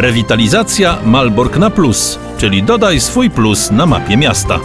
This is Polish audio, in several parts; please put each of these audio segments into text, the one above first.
Rewitalizacja Malbork na plus, czyli dodaj swój plus na mapie miasta.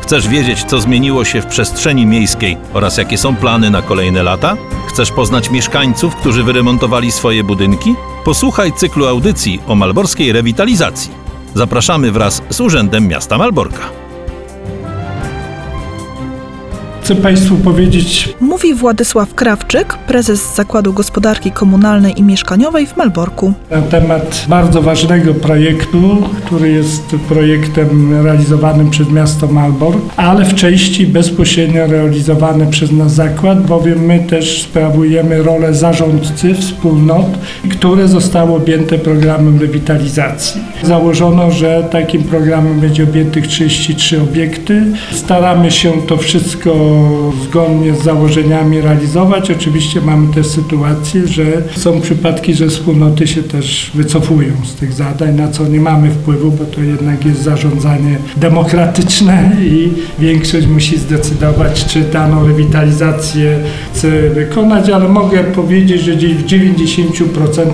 Chcesz wiedzieć, co zmieniło się w przestrzeni miejskiej oraz jakie są plany na kolejne lata? Chcesz poznać mieszkańców, którzy wyremontowali swoje budynki? Posłuchaj cyklu audycji o malborskiej rewitalizacji. Zapraszamy wraz z Urzędem Miasta Malborka. Chcę Państwu powiedzieć, Mówi Władysław Krawczyk, prezes Zakładu Gospodarki Komunalnej i Mieszkaniowej w Malborku. na temat bardzo ważnego projektu, który jest projektem realizowanym przez miasto Malbork, ale w części bezpośrednio realizowany przez nasz zakład, bowiem my też sprawujemy rolę zarządcy wspólnot, które zostały objęte programem rewitalizacji. Założono, że takim programem będzie objętych 33 obiekty. Staramy się to wszystko zgodnie z założeniami realizować. Oczywiście mamy też sytuację, że są przypadki, że wspólnoty się też wycofują z tych zadań, na co nie mamy wpływu, bo to jednak jest zarządzanie demokratyczne i większość musi zdecydować, czy daną rewitalizację chce wykonać, ale mogę powiedzieć, że w 90%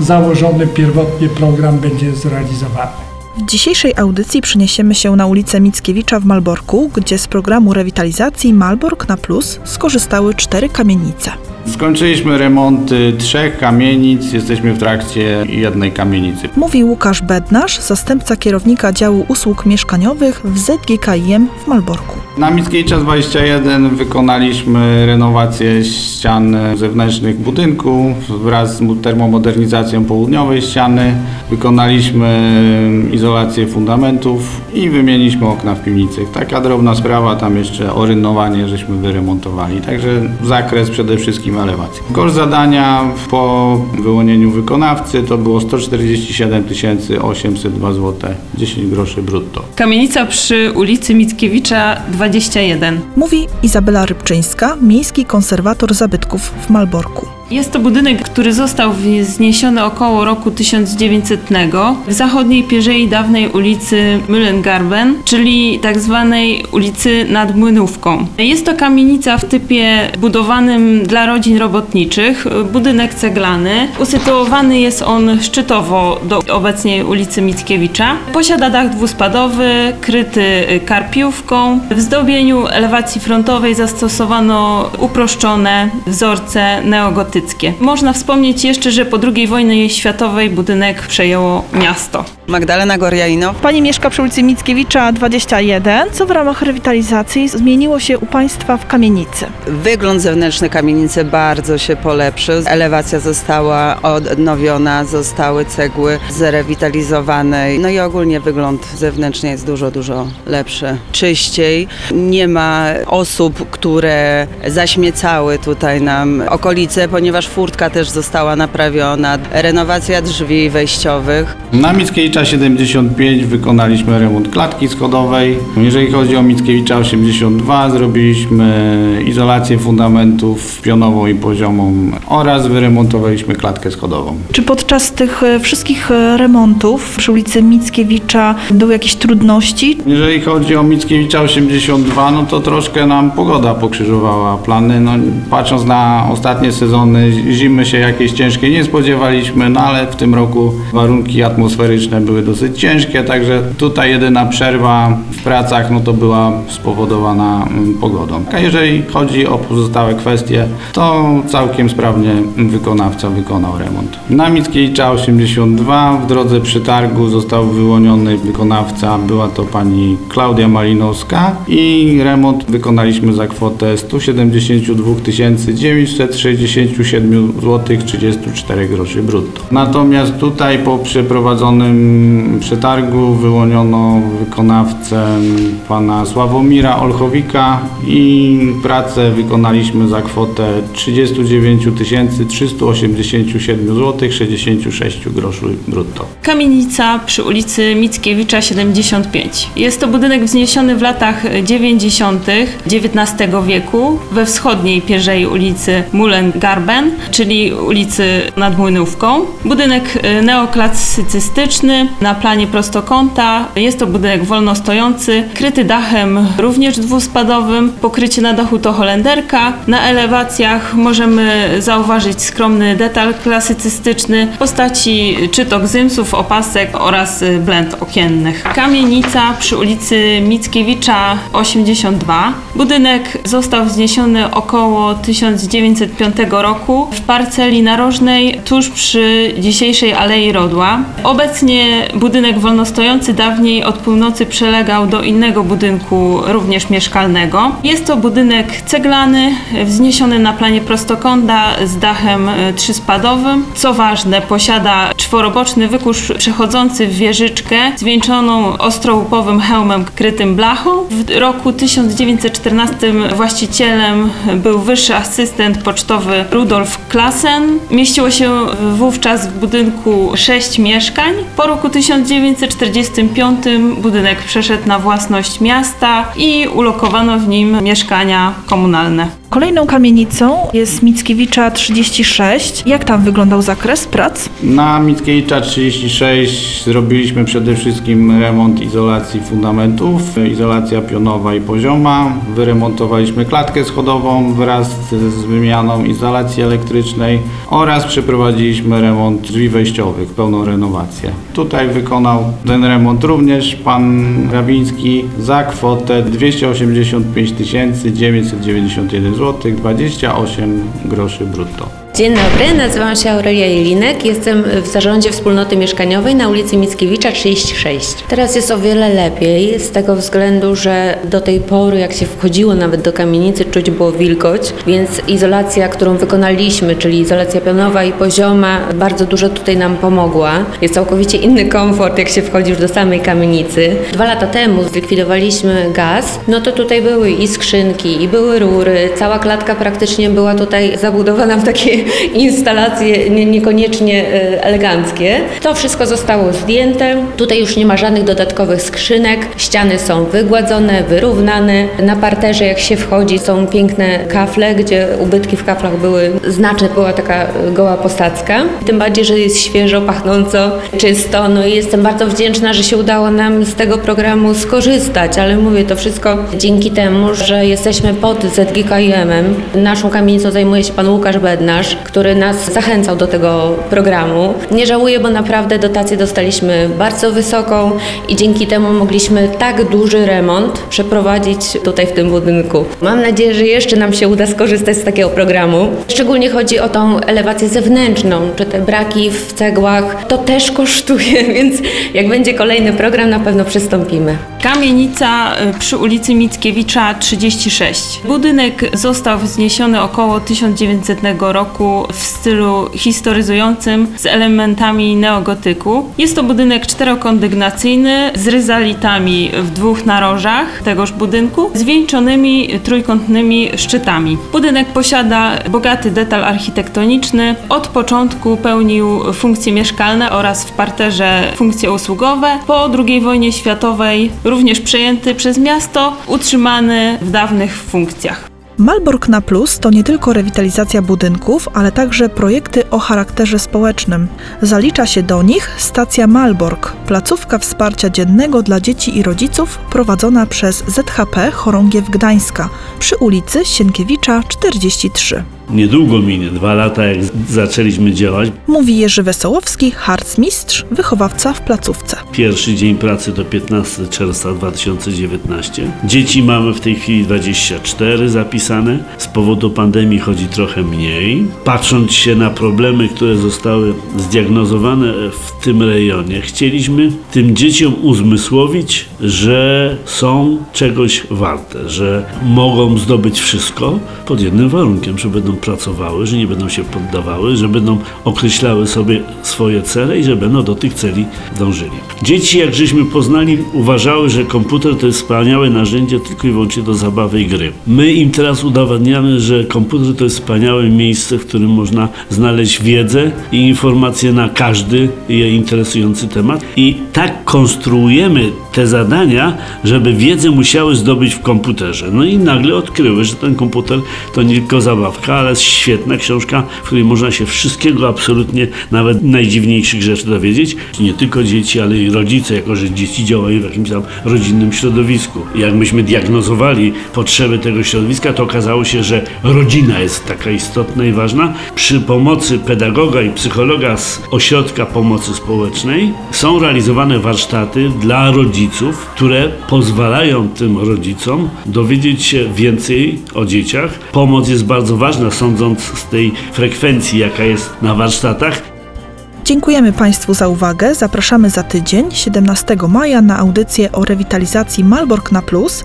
założony pierwotnie program będzie zrealizowany. W dzisiejszej audycji przeniesiemy się na ulicę Mickiewicza w Malborku, gdzie z programu rewitalizacji Malbork na Plus skorzystały cztery kamienice. Skończyliśmy remonty trzech kamienic, jesteśmy w trakcie jednej kamienicy. Mówi Łukasz Bednarz, zastępca kierownika działu usług mieszkaniowych w ZGKiM w Malborku. Na Mickiewicza 21 wykonaliśmy renowację ścian zewnętrznych budynku wraz z termomodernizacją południowej ściany. Wykonaliśmy izolację fundamentów i wymieniliśmy okna w piwnicy. Taka drobna sprawa, tam jeszcze orynowanie żeśmy wyremontowali. Także zakres przede wszystkim elewacji. Koszt zadania po wyłonieniu wykonawcy to było 147 802 zł 10 groszy brutto. Kamienica przy ulicy Mickiewicza 21. Mówi Izabela Rybczyńska, miejski konserwator zabytków w Malborku. Jest to budynek, który został wzniesiony około roku 1900 w zachodniej pierzei dawnej ulicy Müllengarben, czyli tak zwanej ulicy nad Młynówką. Jest to kamienica w typie budowanym dla rodzin robotniczych, budynek ceglany. Usytuowany jest on szczytowo do obecnej ulicy Mickiewicza. Posiada dach dwuspadowy, kryty karpiówką. W zdobieniu elewacji frontowej zastosowano uproszczone wzorce neogotyckie. Można wspomnieć jeszcze, że po II wojnie światowej budynek przejęło miasto. Magdalena Gorjaino. Pani mieszka przy ulicy Mickiewicza 21. Co w ramach rewitalizacji zmieniło się u Państwa w kamienicy? Wygląd zewnętrzny kamienicy bardzo się polepszył. Elewacja została odnowiona, zostały cegły zrewitalizowane. No i ogólnie wygląd zewnętrzny jest dużo, dużo lepszy. Czyściej. Nie ma osób, które zaśmiecały tutaj nam okolice, ponieważ furtka też została naprawiona. Renowacja drzwi wejściowych. Na Mickiewicza 75 wykonaliśmy remont klatki schodowej. Jeżeli chodzi o Mickiewicza 82 zrobiliśmy izolację fundamentów pionową i poziomą oraz wyremontowaliśmy klatkę schodową. Czy podczas tych e, wszystkich e, remontów przy ulicy Mickiewicza były jakieś trudności? Jeżeli chodzi o Mickiewicza 82, no to troszkę nam pogoda pokrzyżowała plany. No, patrząc na ostatnie sezony, zimy się jakieś ciężkie nie spodziewaliśmy, no ale w tym roku warunki atmosferyczne były dosyć ciężkie, także tutaj jedyna przerwa w pracach, no to była spowodowana mm, pogodą. A jeżeli chodzi o pozostałe kwestie, to całkiem sprawnie wykonawca wykonał remont. Na Mickiewicza 82 w drodze przetargu został wyłoniony wykonawca, była to pani Klaudia Malinowska i remont wykonaliśmy za kwotę 172 967 zł 34 groszy brutto. Natomiast tutaj po przeprowadzonym przetargu wyłoniono wykonawcę pana Sławomira Olchowika i pracę wykonaliśmy za kwotę 39 387 zł 66 groszy brutto. Kamienica przy ulicy Mickiewicza 75. Jest to budynek wzniesiony w latach 90. XIX wieku we wschodniej pierzei ulicy Mullengarben, czyli ulicy nad Młynówką. Budynek e, neoklasycystyczny, na planie prostokąta. Jest to budynek wolnostojący, kryty dachem również dwuspadowym. Pokrycie na dachu to holenderka. Na elewacjach możemy zauważyć skromny detal klasycystyczny w postaci czy to gzymsów, opasek oraz y, blend okiennych. Kamienica przy ulicy Mickiewicza 82. Budynek został wzniesiony około 1905 roku w parceli narożnej tuż przy dzisiejszej Alei Rodła. Obecnie budynek wolnostojący dawniej od północy przelegał do innego budynku, również mieszkalnego. Jest to budynek ceglany, wzniesiony na planie prostokąta z dachem e, trzyspadowym. Co ważne, posiada czworoboczny wykurz przechodzący w wieżyczkę zwieńczoną ostrołupowym hełmem krytym blachą. W roku 1914 właścicielem był wyższy asystent pocztowy Rudolf Klassen. Mieściło się wówczas w budynku sześć mieszkań. Po roku 1945 budynek przeszedł na własność miasta i ulokowano w nim mieszkania komunalne. Kolejną kamienicą jest Mickiewicza 36. Jak tam wyglądał zakres prac? Na Mickiewicza 36 zrobiliśmy przede wszystkim remont izolacji fundamentów, izolacja pionowa i pozioma. Wyremontowaliśmy klatkę schodową wraz z wymianą izolacji elektrycznej oraz przeprowadziliśmy remont drzwi wejściowych, pełną renowację. Tutaj wykonał ten remont również pan Grabiński za kwotę 285 991 zł 28 groszy brutto. Dzień dobry, nazywam się Aurelia Jelinek, jestem w zarządzie wspólnoty mieszkaniowej na ulicy Mickiewicza 36. Teraz jest o wiele lepiej z tego względu, że do tej pory jak się wchodziło nawet do kamienicy czuć było wilgoć, więc izolacja, którą wykonaliśmy, czyli izolacja pionowa i pozioma bardzo dużo tutaj nam pomogła. Jest całkowicie inny komfort jak się wchodzi już do samej kamienicy. Dwa lata temu zlikwidowaliśmy gaz, no to tutaj były i skrzynki, i były rury, cała klatka praktycznie była tutaj zabudowana w takie instalacje nie, niekoniecznie e, eleganckie. To wszystko zostało zdjęte. Tutaj już nie ma żadnych dodatkowych skrzynek. Ściany są wygładzone, wyrównane. Na parterze jak się wchodzi są piękne kafle, gdzie ubytki w kaflach były znaczne, była taka e, goła posadzka. Tym bardziej, że jest świeżo, pachnąco, czysto. No i jestem bardzo wdzięczna, że się udało nam z tego programu skorzystać, ale mówię to wszystko dzięki temu, że jesteśmy pod ZGKiM-em. Naszą kamienicą zajmuje się pan Łukasz Bednarz, który nas zachęcał do tego programu. Nie żałuję, bo naprawdę dotację dostaliśmy bardzo wysoką i dzięki temu mogliśmy tak duży remont przeprowadzić tutaj w tym budynku. Mam nadzieję, że jeszcze nam się uda skorzystać z takiego programu. Szczególnie chodzi o tą elewację zewnętrzną, czy te braki w cegłach. To też kosztuje, więc jak będzie kolejny program, na pewno przystąpimy. Kamienica y, przy ulicy Mickiewicza 36. Budynek został wzniesiony około 1900 roku w stylu historyzującym z elementami neogotyku. Jest to budynek czterokondygnacyjny z ryzalitami w dwóch narożach tegoż budynku, zwieńczonymi trójkątnymi szczytami. Budynek posiada bogaty detal architektoniczny. Od początku pełnił funkcje mieszkalne oraz w parterze funkcje usługowe. Po II wojnie światowej również przejęty przez miasto, utrzymany w dawnych funkcjach. Malbork na Plus to nie tylko rewitalizacja budynków, ale także projekty o charakterze społecznym. Zalicza się do nich stacja Malbork, placówka wsparcia dziennego dla dzieci i rodziców prowadzona przez ZHP Chorągiew Gdańska przy ulicy Sienkiewicza 43. Niedługo minie, dwa lata jak zaczęliśmy działać. Mówi Jerzy Wesołowski, harcmistrz, wychowawca w placówce. Pierwszy dzień pracy to 15 czerwca 2019. Dzieci mamy w tej chwili 24 zapisane. Z powodu pandemii chodzi trochę mniej. Patrząc się na problemy, które zostały zdiagnozowane w tym rejonie, chcieliśmy tym dzieciom uzmysłowić, że są czegoś warte, że mogą zdobyć wszystko pod jednym warunkiem, że będą pracowały, że nie będą się poddawały, że będą określały sobie swoje cele i że będą do tych celi dążyli. Dzieci, jak żeśmy poznali, uważały, że komputer to jest wspaniałe narzędzie tylko i wyłącznie do zabawy i gry. My im teraz udowadniamy, że komputer to jest wspaniałe miejsce, w którym można znaleźć wiedzę i informacje na każdy je interesujący temat i tak konstruujemy te zadania, żeby wiedzę musiały zdobyć w komputerze. No i nagle odkryły, że ten komputer to nie tylko zabawka, ale świetna książka, w której można się wszystkiego absolutnie, nawet najdziwniejszych rzeczy dowiedzieć. Nie tylko dzieci, ale i rodzice, jako że dzieci działają w jakimś tam rodzinnym środowisku. Jak myśmy diagnozowali potrzeby tego środowiska, to okazało się, że rodzina jest taka istotna i ważna. Przy pomocy pedagoga i psychologa z ośrodka pomocy społecznej są realizowane warsztaty dla rodziców, które pozwalają tym rodzicom dowiedzieć się więcej o dzieciach. Pomoc jest bardzo ważna, sądząc z tej frekwencji, jaka jest na warsztatach. Dziękujemy Państwu za uwagę. Zapraszamy za tydzień, 17 maja, na audycję o rewitalizacji Malbork na Plus.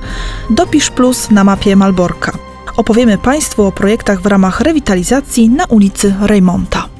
Dopisz Plus na mapie Malborka. Opowiemy Państwu o projektach w ramach rewitalizacji na ulicy Reymonta.